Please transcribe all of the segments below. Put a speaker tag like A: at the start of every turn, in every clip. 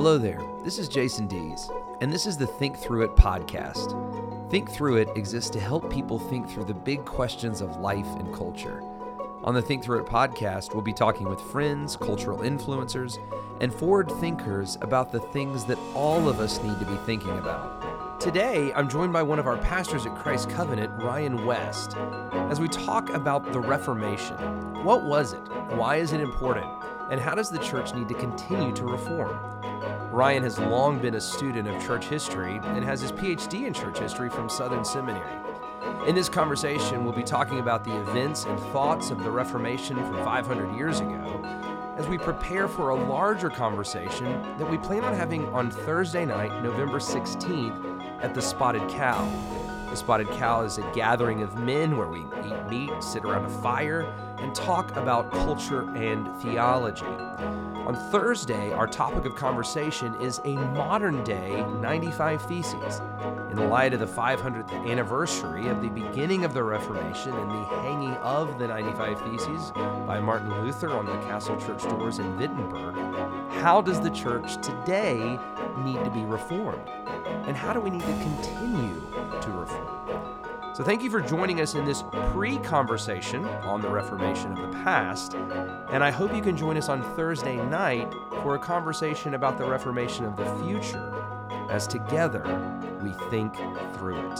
A: Hello there, this is Jason Dees, and this is the Think Through It podcast. Think Through It exists to help people think through the big questions of life and culture. On the Think Through It podcast, we'll be talking with friends, cultural influencers, and forward thinkers about the things that all of us need to be thinking about. Today, I'm joined by one of our pastors at Christ Covenant, Ryan West, as we talk about the Reformation. What was it? Why is it important? And how does the church need to continue to reform? Ryan has long been a student of church history and has his PhD in church history from Southern Seminary. In this conversation, we'll be talking about the events and thoughts of the Reformation from 500 years ago as we prepare for a larger conversation that we plan on having on Thursday night, November 16th, at the Spotted Cow. The Spotted Cow is a gathering of men where we eat meat, sit around a fire, and talk about culture and theology. On Thursday, our topic of conversation is a modern day 95 Theses. In light of the 500th anniversary of the beginning of the Reformation and the hanging of the 95 Theses by Martin Luther on the castle church doors in Wittenberg, how does the church today need to be reformed? And how do we need to continue to reform? So, thank you for joining us in this pre conversation on the Reformation of the past. And I hope you can join us on Thursday night for a conversation about the Reformation of the future as together we think through it.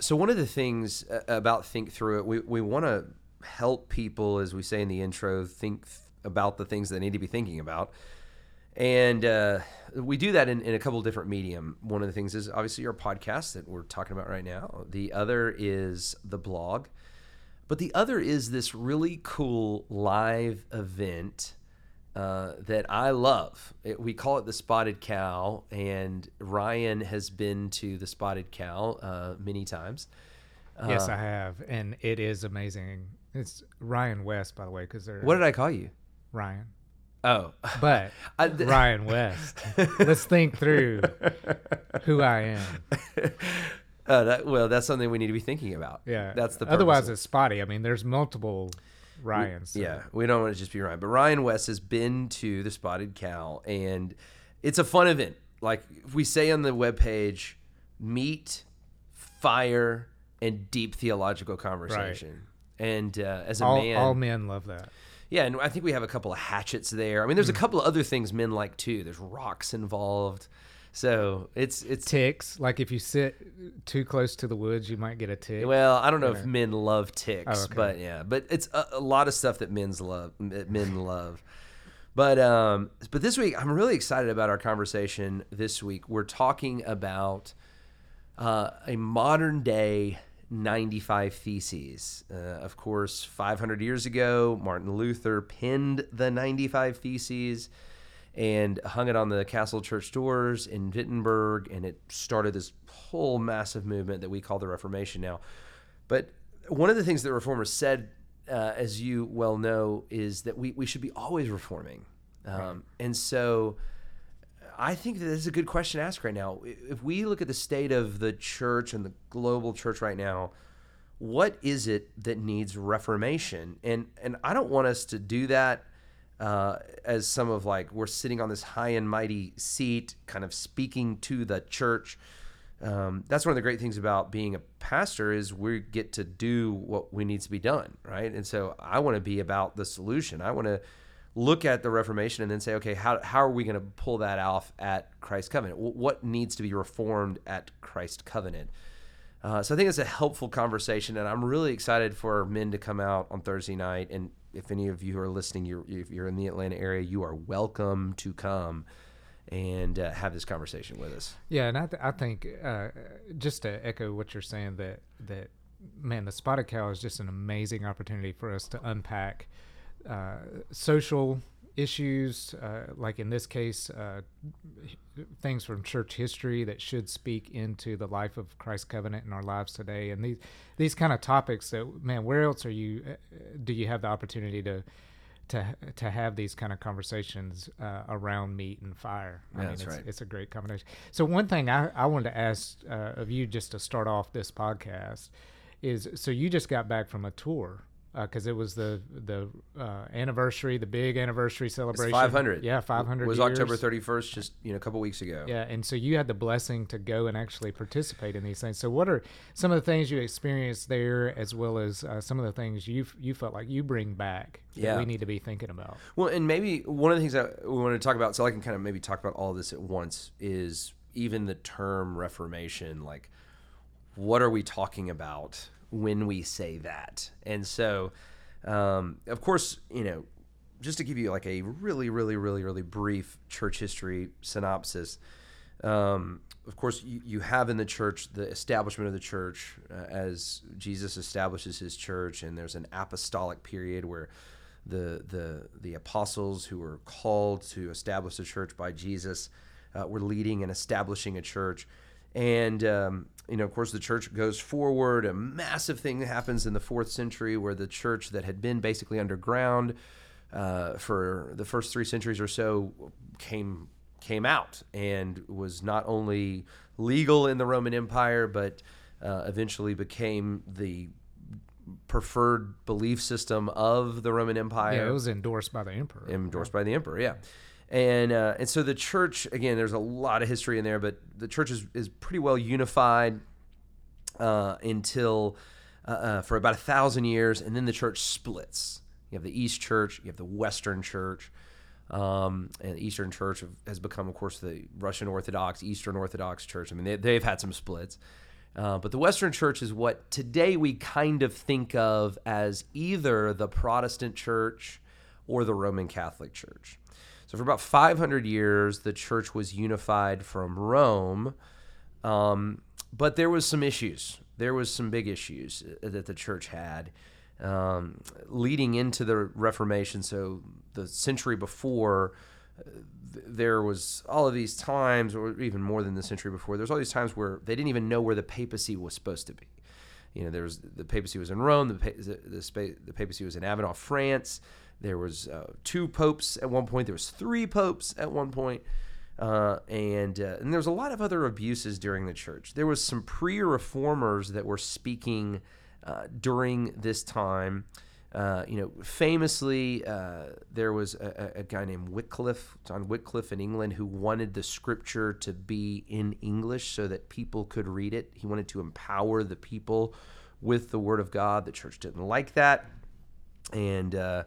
A: So, one of the things uh, about Think Through It, we, we want to help people, as we say in the intro, think th- about the things they need to be thinking about. And uh, we do that in, in a couple of different medium. One of the things is obviously our podcast that we're talking about right now. The other is the blog. But the other is this really cool live event uh, that I love. It, we call it the Spotted Cow, and Ryan has been to the Spotted Cow uh, many times.
B: yes, I have, and it is amazing. It's Ryan West, by the way, because they're
A: What did I call you?
B: Ryan,
A: Oh,
B: but
A: I- th-
B: Ryan West. Let's think through who I am.
A: uh, that, well, that's something we need to be thinking about.
B: Yeah,
A: that's the
B: Otherwise, it's spotty. I mean, there's multiple Ryans. so-
A: Yeah, we don't want to just be Ryan, but Ryan West has been to the Spotted Cow, and it's a fun event. Like we say on the webpage, meat, fire, and deep theological conversation. And uh, as a
B: all,
A: man,
B: all men love that.
A: Yeah, and I think we have a couple of hatchets there. I mean, there's a couple of other things men like too. There's rocks involved, so it's it's.
B: Ticks, like if you sit too close to the woods, you might get a tick.
A: Well, I don't know if men love ticks,
B: Oh, okay.
A: but yeah, but it's a, a lot of stuff that men's love, that men love. But um, but this week I'm really excited about our conversation. This week we're talking about uh, a modern day 95 Theses. Uh, of course, 500 years ago, Martin Luther pinned the 95 Theses and hung it on the castle church doors in Wittenberg, and it started this whole massive movement that we call the Reformation now. But one of the things that reformers said, uh, as you well know, is that we, we should be always reforming. Um, And so I think that this is a good question to ask right now. If we look at the state of the church and the global church right now, what is it that needs reformation? And and I don't want us to do that uh, as some of like we're sitting on this high and mighty seat, kind of speaking to the church. Um, that's one of the great things about being a pastor is we get to do what we needs to be done, right? And so I want to be about the solution. I want to look at the Reformation and then say, okay, how, how are we going to pull that off at Christ Covenant? What needs to be reformed at Christ Covenant? Uh, so I think it's a helpful conversation, and I'm really excited for men to come out on Thursday night. And if any of you are listening, you're, if you're in the Atlanta area, you are welcome to come and uh, have this conversation with us.
B: Yeah, and I, th- I think uh, just to echo what you're saying that that man, the spotted cow is just an amazing opportunity for us to unpack uh, social issues, uh, like in this case, uh, things from church history that should speak into the life of Christ's Covenant in our lives today, and these these kind of topics that man, where else are you? Uh, do you have the opportunity to? To, to have these kind of conversations uh, around meat and fire, I
A: Yeah,
B: mean,
A: that's
B: it's,
A: right.
B: it's a great combination. So one thing I, I wanted to ask uh, of you just to start off this podcast is so you just got back from a tour because it was the the uh, anniversary, the big anniversary celebration.
A: 500.
B: Yeah, 500
A: was
B: years.
A: October 31st, just you know a couple weeks ago.
B: Yeah, and so you had the blessing to go and actually participate in these things. So, what are some of the things you experienced there, as well as uh, some of the things you you felt like you bring back that
A: Yeah.
B: we need to be thinking about?
A: Well, and maybe one of the things that we want to talk about, so I can kind of maybe talk about all this at once, is even the term Reformation. Like, what are we talking about when we say that? And so, um, of course, you know, just to give you like a really, really, really, really brief church history synopsis. Um, of course, you, you have in the church the establishment of the church uh, as Jesus establishes his church, and there's an apostolic period where the the the apostles who were called to establish the church by Jesus uh, were leading and establishing a church. And um, you know, of course, the church goes forward. A massive thing happens in the fourth century where the church that had been basically underground uh, for the first three centuries or so came came out and was not only legal in the Roman Empire, but uh, eventually became the preferred belief system of the Roman Empire
B: Yeah, it was endorsed by the emperor.
A: endorsed by the emperor. Yeah, and uh, and so the church again, there's a lot of history in there, but the church is is pretty well unified uh, until uh, uh, for about a thousand years, and then the church splits. You have the East Church, you have the Western Church. Um, and the Eastern Church has become, of course, the Russian Orthodox, Eastern Orthodox Church. I mean, they, they've had some splits. Uh, but the Western Church is what today we kind of think of as either the Protestant Church or the Roman Catholic Church. So for about 500 years, the church was unified from Rome, um, but there was some issues. There was some big issues uh, that the church had um, leading into the Reformation. So the century before, uh, there was all of these times, or even more than the century before. There's all these times where they didn't even know where the papacy was supposed to be. You know, there was the papacy was in Rome. The the, the, the papacy was in Avignon, France. There was uh, two popes at one point. There was three popes at one point. Uh, and uh, and there was a lot of other abuses during the church. There was some pre-reformers that were speaking uh, during this time. Uh, you know, famously, uh, there was a, a a guy named Wycliffe, John Wycliffe in England, who wanted the scripture to be in English so that people could read it. He wanted to empower the people with the Word of God. The church didn't like that, and uh,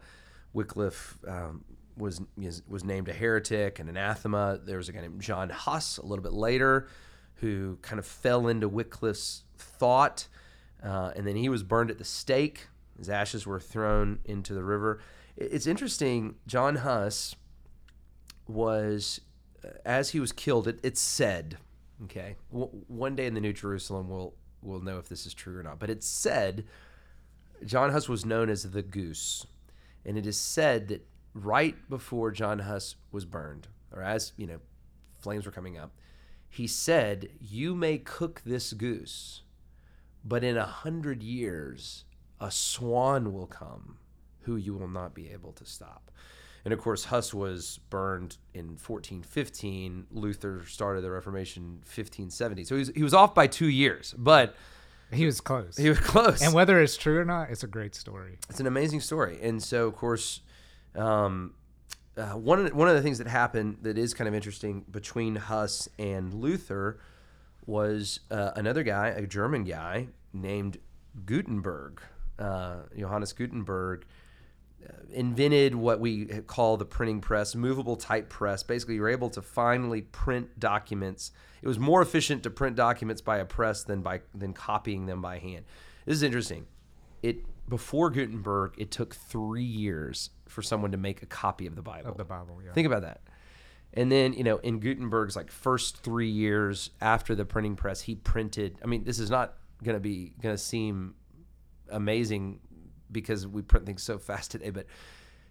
A: Wycliffe um, was was named a heretic and anathema. There was a guy named John Huss a little bit later, who kind of fell into Wycliffe's thought, uh, and then he was burned at the stake. His ashes were thrown into the river. It's interesting. John Huss was, uh, as he was killed, it, it's said, okay, w- one day in the New Jerusalem we'll we'll know if this is true or not. But it's said John Huss was known as the Goose, and it is said that right before John Huss was burned, or as you know, flames were coming up, he said, "You may cook this goose, but in a hundred years, a swan will come, who you will not be able to stop." And of course, Huss was burned in 1415. Luther started the Reformation 1570. So he was, he was off by two years, but
B: He was close.
A: he was close.
B: and whether it's true or not, it's a great story.
A: It's an amazing story, and so of course, um, uh, one of the, one of the things that happened that is kind of interesting between Huss and Luther was uh, another guy, a German guy named Gutenberg, uh, Johannes Gutenberg. Invented what we call the printing press, movable type press. Basically, you're able to finally print documents. It was more efficient to print documents by a press than by than copying them by hand. This is interesting it before Gutenberg, it took three years for someone to make a copy of the Bible.
B: Of the Bible, yeah.
A: Think about that. And then, you know, in Gutenberg's like first three years after the printing press, he printed. I mean, this is not going to be going to seem amazing because we print things so fast today, but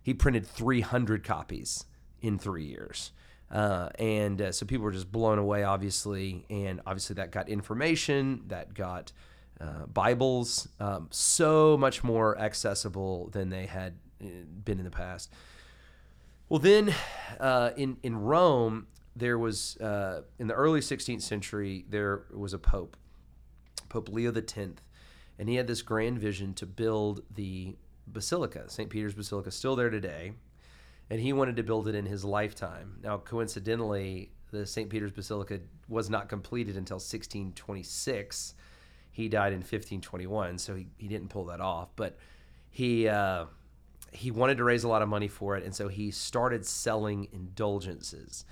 A: he printed 300 copies in three years. Uh, and uh, so people were just blown away, obviously. And obviously, that got information, that got uh, Bibles, um, so much more accessible than they had uh, been in the past. Well, then uh, in in Rome, there was uh, in the early 16th century there was a pope, Pope Leo X, and he had this grand vision to build the basilica, St. Peter's Basilica, still there today, and he wanted to build it in his lifetime. Now, coincidentally, the St. Peter's Basilica was not completed until 1626. He died in 1521, so he, he didn't pull that off. But he uh, he wanted to raise a lot of money for it, and so he started selling indulgences.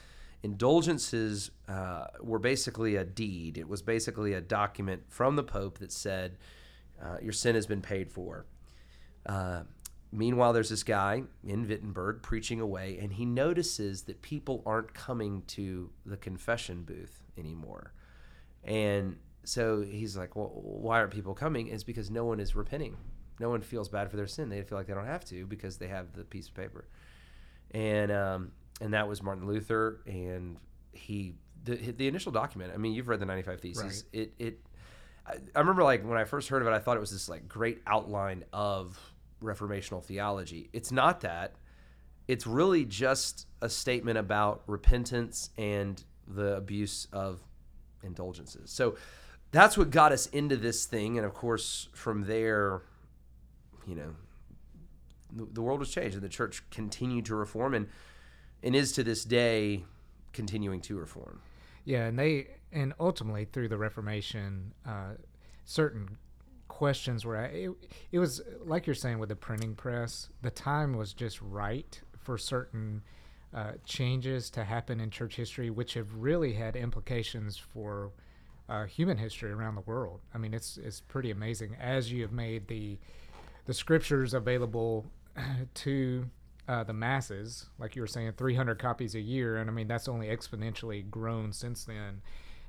A: Indulgences uh, were basically a deed. It was basically a document from the Pope that said, uh, "Your sin has been paid for." Uh, meanwhile, there's this guy in Wittenberg preaching away, and he notices that people aren't coming to the confession booth anymore. And so he's like, Well, why aren't people coming? It's because no one is repenting. No one feels bad for their sin. They feel like they don't have to because they have the piece of paper. And, um, and that was Martin Luther. And he, the, the initial document, I mean, you've read the 95 Theses.
B: Right.
A: It, it, I, I remember like when I first heard of it, I thought it was this like great outline of reformational theology. It's not that. It's really just a statement about repentance and the abuse of indulgences. So that's what got us into this thing. And of course, from there, you know, the, the world was changed and the church continued to reform and, and is to this day continuing to reform.
B: Yeah, and they and ultimately through the Reformation, uh, certain questions were it, it was like you're saying with the printing press. The time was just right for certain uh, changes to happen in church history, which have really had implications for uh, human history around the world. I mean, it's it's pretty amazing as you have made the the scriptures available to uh, the masses, like you were saying, 300 copies a year, and I mean that's only exponentially grown since then.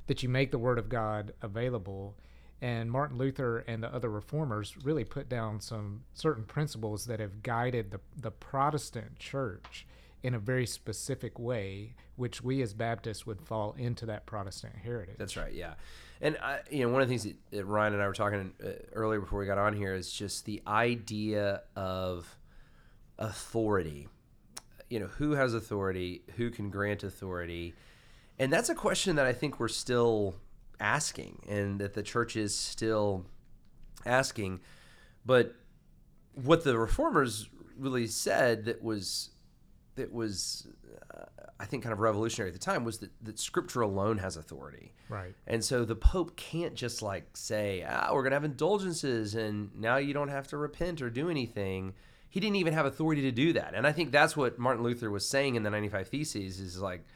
B: That you make the Word of God available, and Martin Luther and the other reformers really put down some certain principles that have guided the the Protestant church in a very specific way, which we as Baptists would fall into that Protestant heritage.
A: That's right, yeah. And I, you know, one of the things that, that Ryan and I were talking uh, earlier before we got on here is just the idea of authority. You know, who has authority? Who can grant authority? And that's a question that I think we're still asking, and that the church is still asking. But what the reformers really said that was that was uh, I think kind of revolutionary at the time was that, that scripture alone has authority.
B: Right.
A: And so the Pope can't just like say, ah, we're going to have indulgences and now you don't have to repent or do anything. He didn't even have authority to do that. And I think that's what Martin Luther was saying in the 95 Theses is like,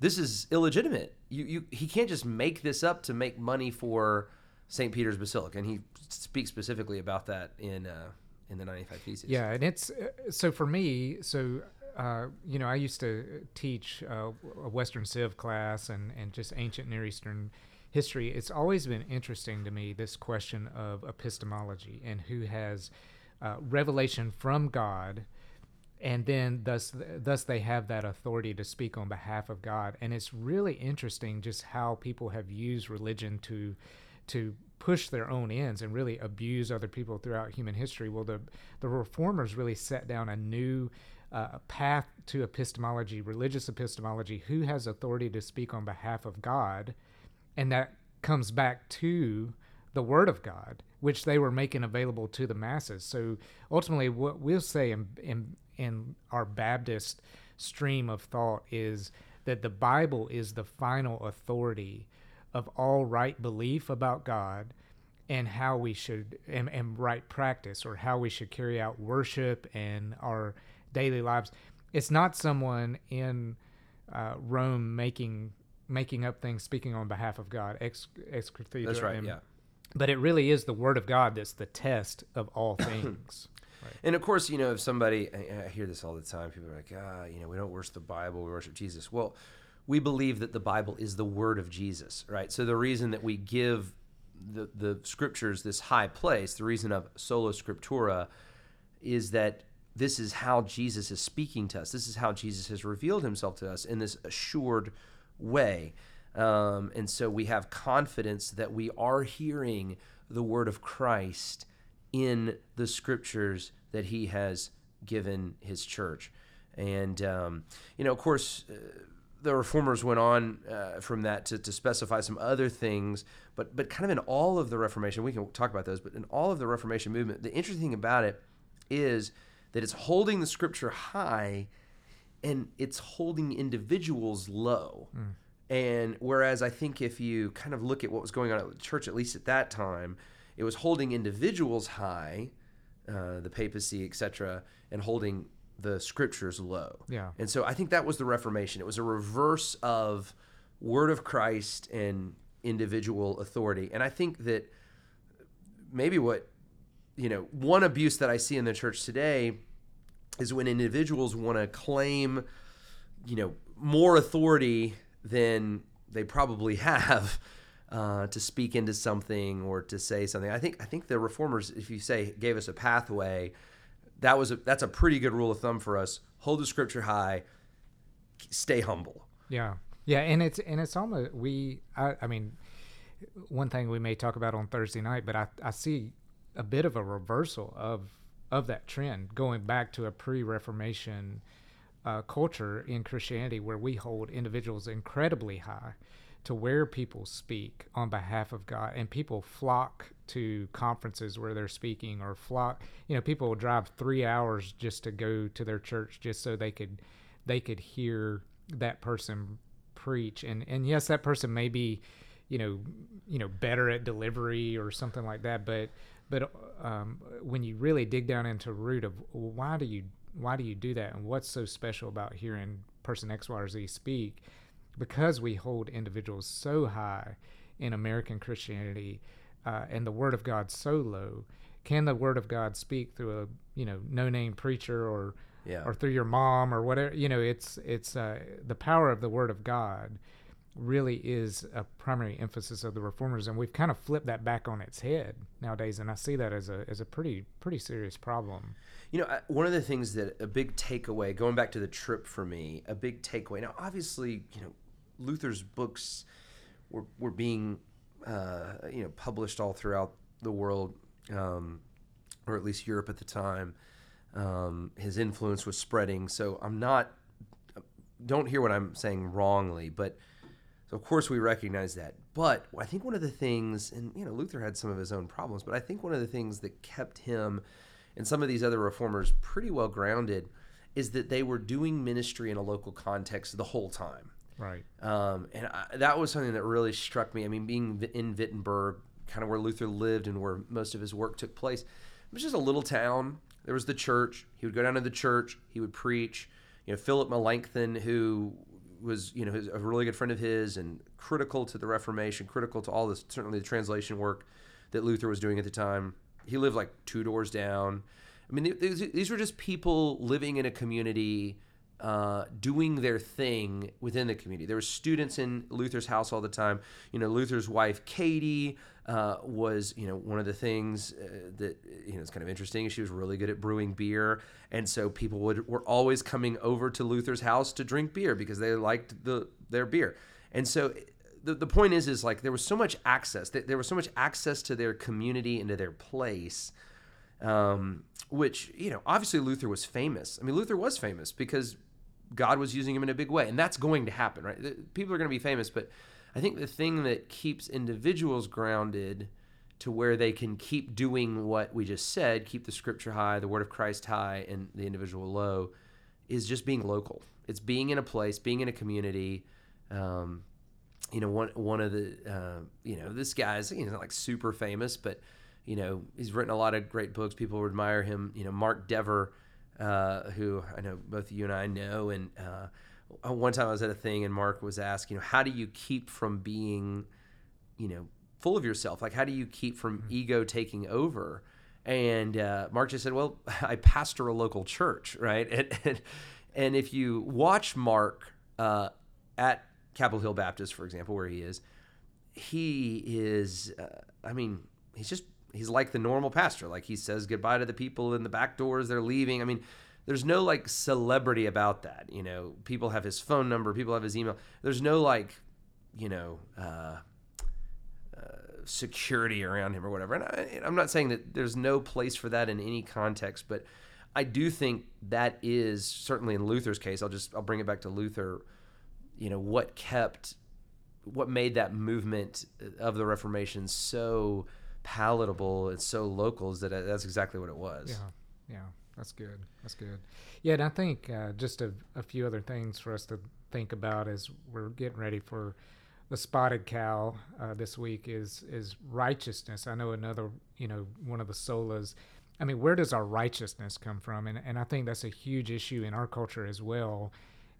A: this is illegitimate. You, you, he can't just make this up to make money for St. Peter's Basilica. And he speaks specifically about that in, uh, in the 95 Theses.
B: Yeah. And it's so for me, so uh, you know, I used to teach uh, a Western Civ class and, and just ancient Near Eastern history. It's always been interesting to me this question of epistemology and who has uh, revelation from God, and then thus thus they have that authority to speak on behalf of God. And it's really interesting just how people have used religion to to push their own ends and really abuse other people throughout human history. Well, the the reformers really set down a new uh, path to epistemology, religious epistemology, who has authority to speak on behalf of God, and that comes back to the Word of God, which they were making available to the masses. So ultimately, what we'll say in in, in our Baptist stream of thought is that the Bible is the final authority of all right belief about God and how we should and, and right practice or how we should carry out worship and our daily lives. It's not someone in uh, Rome making making up things, speaking on behalf of God. Ex, ex
A: That's right. yeah.
B: But it really is the Word of God that's the test of all things.
A: right. And of course, you know, if somebody, I, I hear this all the time. People are like, ah, you know, we don't worship the Bible, we worship Jesus. Well, we believe that the Bible is the Word of Jesus, right? So the reason that we give the the Scriptures this high place, the reason of sola scriptura, is that this is how Jesus is speaking to us. This is how Jesus has revealed himself to us in this assured way. Um, and so we have confidence that we are hearing the word of Christ in the scriptures that he has given his church. And, um, you know, of course, uh, the reformers went on uh, from that to, to specify some other things, but, but kind of in all of the Reformation, we can talk about those, but in all of the Reformation movement, the interesting thing about it is that it's holding the scripture high and it's holding individuals low.
B: Mm.
A: And whereas I think if you kind of look at what was going on at the church, at least at that time, it was holding individuals high, uh, the papacy, etc., and holding the scriptures low.
B: Yeah.
A: And so I think that was the Reformation. It was a reverse of word of Christ and individual authority. And I think that maybe what, you know, one abuse that I see in the church today is when individuals want to claim, you know, more authority than they probably have. Uh, to speak into something or to say something, I think I think the reformers, if you say gave us a pathway, that was a, that's a pretty good rule of thumb for us. Hold the scripture high, stay humble.
B: Yeah, yeah, and it's and it's almost we. I, I mean, one thing we may talk about on Thursday night, but I I see a bit of a reversal of of that trend, going back to a pre-Reformation uh, culture in Christianity, where we hold individuals incredibly high to where people speak on behalf of God, and people flock to conferences where they're speaking, or flock. You know, people will drive three hours just to go to their church, just so they could they could hear that person preach. And and yes, that person may be, you know, you know, better at delivery or something like that, but but um, when you really dig down into root of why do you why do you do that and what's so special about hearing person X, Y, or Z speak, because we hold individuals so high in American Christianity uh, and the Word of God so low, can the Word of God speak through a you know no name preacher or
A: Yeah.
B: or through your mom or whatever? You know, it's it's uh, the power of the Word of God really is a primary emphasis of the reformers and we've kind of flipped that back on its head nowadays and I see that as a as a pretty pretty serious problem.
A: You know, one of the things that a big takeaway, going back to the trip for me, a big takeaway. Now, obviously, you know, Luther's books were were being, uh, you know, published all throughout the world, um, or at least Europe at the time. Um, his influence was spreading. So I'm not, don't hear what I'm saying wrongly, but so of course we recognize that. But I think one of the things, and you know, Luther had some of his own problems, but I think one of the things that kept him and some of these other reformers pretty well grounded is that they were doing ministry in a local context the whole time.
B: Right.
A: Um, and I, that was something that really struck me. I mean, being in Wittenberg, kind of where Luther lived and where most of his work took place, it was just a little town. There was the church. He would go down to the church. He would preach. You know, Philip Melanchthon, who was you know a really good friend of his and critical to the Reformation, critical to all this certainly the translation work that Luther was doing at the time. He lived like two doors down. I mean, these, these were just people living in a community, uh, doing their thing within the community. There were students in Luther's house all the time. You know, Luther's wife Katie uh, was, you know, one of the things uh, that you know is kind of interesting. She was really good at brewing beer, and so people would were always coming over to Luther's house to drink beer because they liked the their beer. And so the, the point is is like there was so much access there was so much access to their community and to their place um, which you know obviously luther was famous. I mean luther was famous because god was using him in a big way and that's going to happen right? People are going to be famous but i think the thing that keeps individuals grounded to where they can keep doing what we just said keep the scripture high the word of christ high and the individual low is just being local. It's being in a place being in a community. Um, you know one one of the uh, you know this guy's you know like super famous but you know he's written a lot of great books. People admire him. You know mark dever uh, who i know both you and i know. And uh, one time i was at a thing and mark was asked you know how do you keep from being you know full of yourself? Like how do you keep from ego taking over? And uh, mark just said well i pastor a local church right? And, and, and if you watch mark uh, at capitol hill baptist for example where he is he is uh, i mean he's just he's like the normal pastor. Like he says goodbye to the people in the back doors they're leaving. I mean there's no like celebrity about that you know? People have his phone number people have his email. There's no like you know uh, uh, security around him or whatever. And I, i'm not saying that there's no place for that in any context but i do think that is certainly in luther's case i'll just i'll bring it back to luther you know what kept what made that movement of the reformation so palatable and so local is that that's exactly what it was
B: Yeah. Yeah, that's good. That's good. Yeah, and I think uh, just a, a few other things for us to think about as we're getting ready for the spotted cow uh, this week is is righteousness. I know another, you know, one of the solas. I mean, where does our righteousness come from? And and I think that's a huge issue in our culture as well.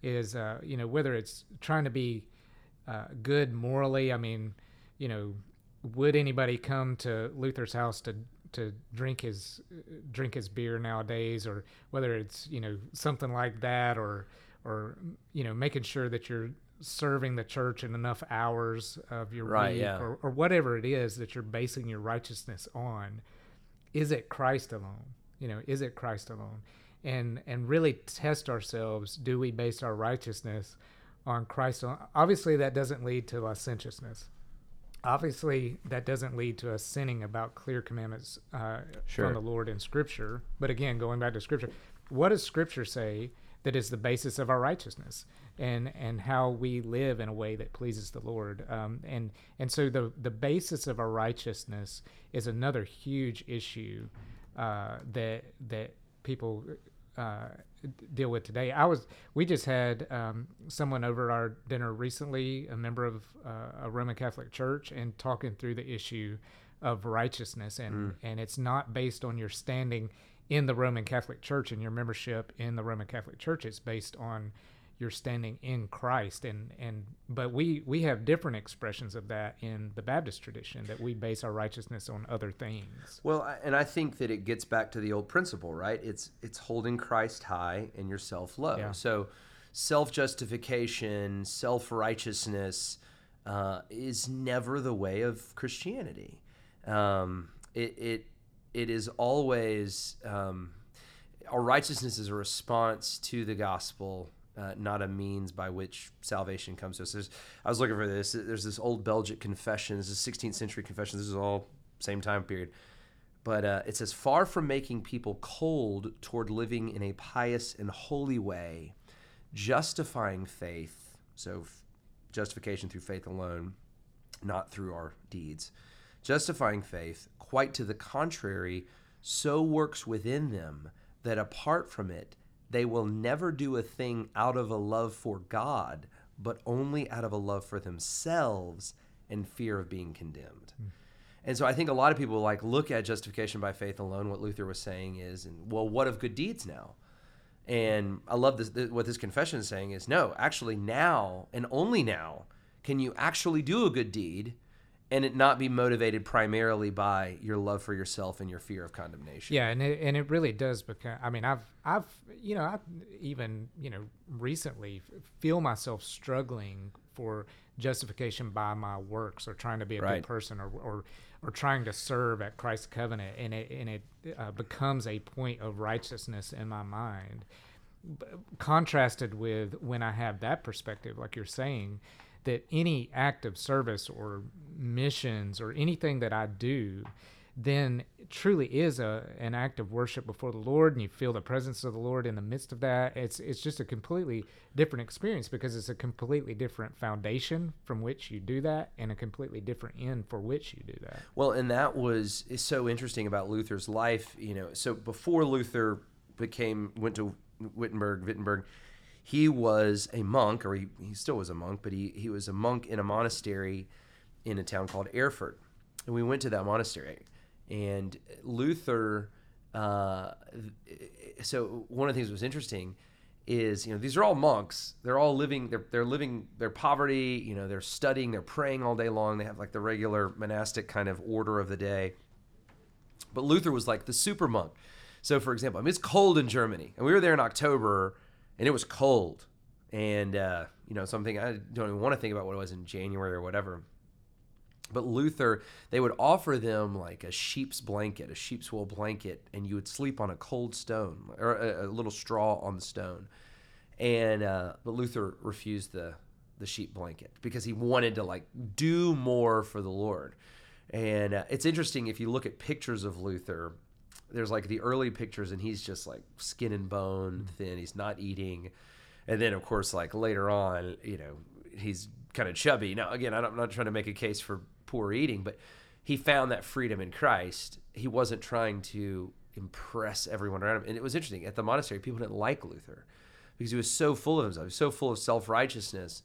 B: Is uh, you know whether it's trying to be uh, good morally. I mean, you know, would anybody come to Luther's house to to drink his drink his beer nowadays, or whether it's you know something like that, or or you know making sure that you're serving the church in enough hours of your
A: Right,
B: week,
A: yeah.
B: or, or whatever it is that you're basing your righteousness on. Is it Christ alone? You know, is it Christ alone? And and really test ourselves. Do we base our righteousness on Christ alone? Obviously, that doesn't lead to licentiousness obviously that doesn't lead to us sinning about clear commandments uh,
A: Sure.
B: from the Lord in Scripture. But again, going back to Scripture, what does Scripture say that is the basis of our righteousness and and how we live in a way that pleases the Lord? Um, and and so the the basis of our righteousness is another huge issue uh, that that people uh, deal with today. I was we just had um, someone over our dinner recently, a member of uh, a Roman Catholic church, and talking through the issue of righteousness, and and it's not based on your standing in the Roman Catholic Church and your membership in the Roman Catholic Church. It's based on your standing in Christ, and and but we we have different expressions of that in the Baptist tradition that we base our righteousness on other things.
A: Well, and I think that it gets back to the old principle, right? It's it's holding Christ high and yourself low.
B: Yeah.
A: So, self justification, self righteousness uh, is never the way of Christianity. Um, it it it is always um, our righteousness is a response to the gospel. Uh, not a means by which salvation comes to us. There's, I was looking for this. There's this old Belgic confession. This is 16th century confession. This is all same time period. But uh, it says, far from making people cold toward living in a pious and holy way, justifying faith, so f- justification through faith alone, not through our deeds, justifying faith, quite to the contrary, so works within them that apart from it, they will never do a thing out of a love for God, but only out of a love for themselves and fear of being condemned. Hmm. And so I think a lot of people like look at justification by faith alone. What Luther was saying is, and well, what of good deeds now? And I love this. th- What this confession is saying is, no, actually, now and only now can you actually do a good deed, and it not be motivated primarily by your love for yourself and your fear of condemnation.
B: Yeah, and it, and it really does become. I mean, I've I've you know I even you know recently feel myself struggling for justification by my works or trying to be a
A: Right.
B: good person or or or trying to serve at Christ's covenant, and it and it uh, becomes a point of righteousness in my mind. B- contrasted with when I have that perspective, like you're saying, that any act of service or missions or anything that I do, then truly is a an act of worship before the Lord, and you feel the presence of the Lord in the midst of that. It's it's just a completely different experience because it's a completely different foundation from which you do that, and a completely different end for which you do that.
A: Well, and that was is so interesting about Luther's life. You know, so before Luther became went to Wittenberg, Wittenberg, he was a monk, or he, he still was a monk, but he he was a monk in a monastery in a town called Erfurt, and we went to that monastery, and Luther. Uh, so one of the things that was interesting is you know these are all monks. They're all living they're, they're living their poverty you know they're studying they're praying all day long. They have like the regular monastic kind of order of the day. But luther was like the super monk. So for example i mean it's cold in germany. And we were there in october and it was cold and uh, you know something i don't even want to think about what it was in january or whatever but Luther, they would offer them like a sheep's blanket, a sheep's wool blanket, and you would sleep on a cold stone or a, a little straw on the stone. And uh, but Luther refused the the sheep blanket because he wanted to like do more for the Lord. And uh, it's interesting if you look at pictures of Luther. There's like the early pictures, and he's just like skin and bone, mm-hmm. thin. He's not eating, and then of course like later on, you know, he's kind of chubby. Now again, i'm not trying to make a case for poor eating, but he found that freedom in Christ. He wasn't trying to impress everyone around him. And it was interesting at the monastery, people didn't like Luther because he was so full of himself, he was so full of self righteousness.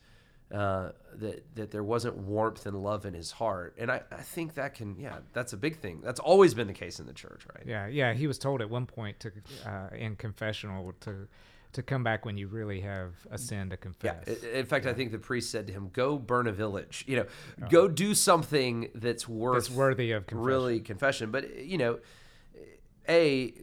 A: Uh, that that there wasn't warmth and love in his heart, and I, I think that can yeah that's a big thing. That's always been the case in the church, right?
B: Yeah, yeah. He was told at one point to uh, in confessional to to come back when you really have a sin to confess.
A: Yeah. In fact, yeah. I think the priest said to him, "Go burn a village. You know, oh. go do something that's worth
B: that's worthy of confession.
A: really confession." But you know, a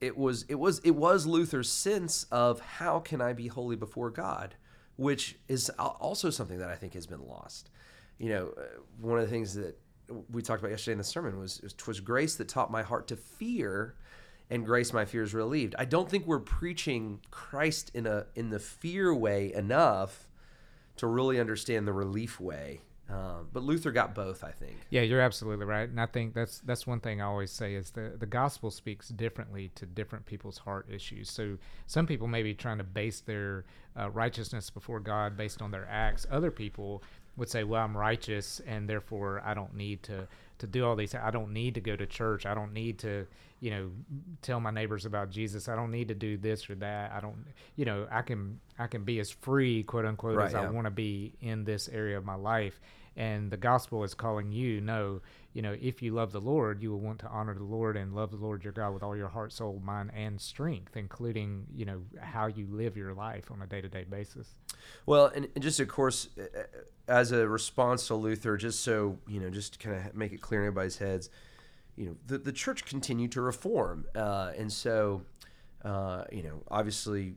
A: it was it was it was Luther's sense of how can I be holy before God which is also something that I think has been lost. You know, uh, one of the things that we talked about yesterday in the sermon was grace that taught my heart to fear and grace my fears relieved. I don't think we're preaching Christ in a in the fear way enough to really understand the relief way um, but Luther got both, I think.
B: Yeah, you're absolutely right, and I think that's that's one thing I always say is the the gospel speaks differently to different people's heart issues. So some people may be trying to base their uh, righteousness before God based on their acts. Other people would say, "Well, I'm righteous, and therefore I don't need to to do all these. I don't need to go to church. I don't need to, you know, tell my neighbors about Jesus. I don't need to do this or that. I don't, you know, I can I can be as free, quote unquote, right, as yeah. I want to be in this area of my life." And the gospel is calling you no you know if you love the lord you will want to honor the lord and love the lord your god with all your heart soul mind and strength including you know how you live your life on a day-to-day basis.
A: Well and, just of course as a response to luther just so you know just kind of make it clear in everybody's heads you know the, the church continued to reform. Uh, and so uh, you know obviously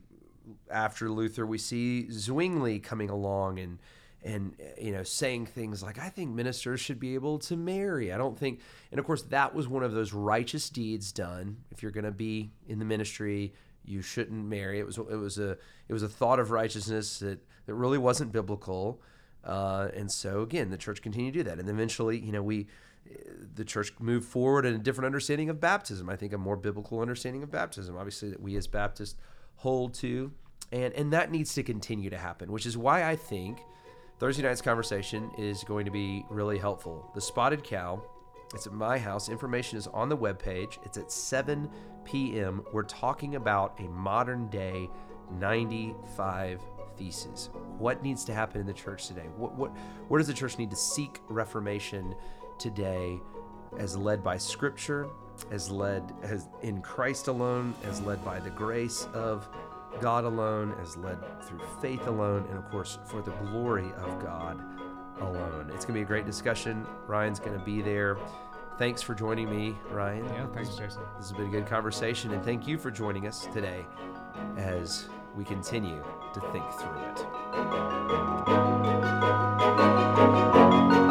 A: after luther we see zwingli coming along and and you know saying things like i think ministers should be able to marry. I don't think and of course that was one of those righteous deeds done. If you're going to be in the ministry you shouldn't marry. It was it was a it was a thought of righteousness that that really wasn't biblical. Uh, and so again the church continued to do that. And eventually you know we the church moved forward in a different understanding of baptism. I think a more biblical understanding of baptism obviously that we as baptists hold to. And and that needs to continue to happen which is why i think Thursday night's conversation is going to be really helpful. The Spotted Cow, it's at my house. Information is on the webpage. It's at 7 p.m. We're talking about a modern day 95 thesis. What needs to happen in the church today? What, what, where does the church need to seek reformation today as led by Scripture, as led as in Christ alone, as led by the grace of God alone, as led through faith alone, and of course, for the glory of God alone. It's going to be a great discussion. Ryan's going to be there. Thanks for joining me, Ryan.
B: Yeah, thanks, Jason.
A: This has been a good conversation, and thank you for joining us today as we continue to think through it.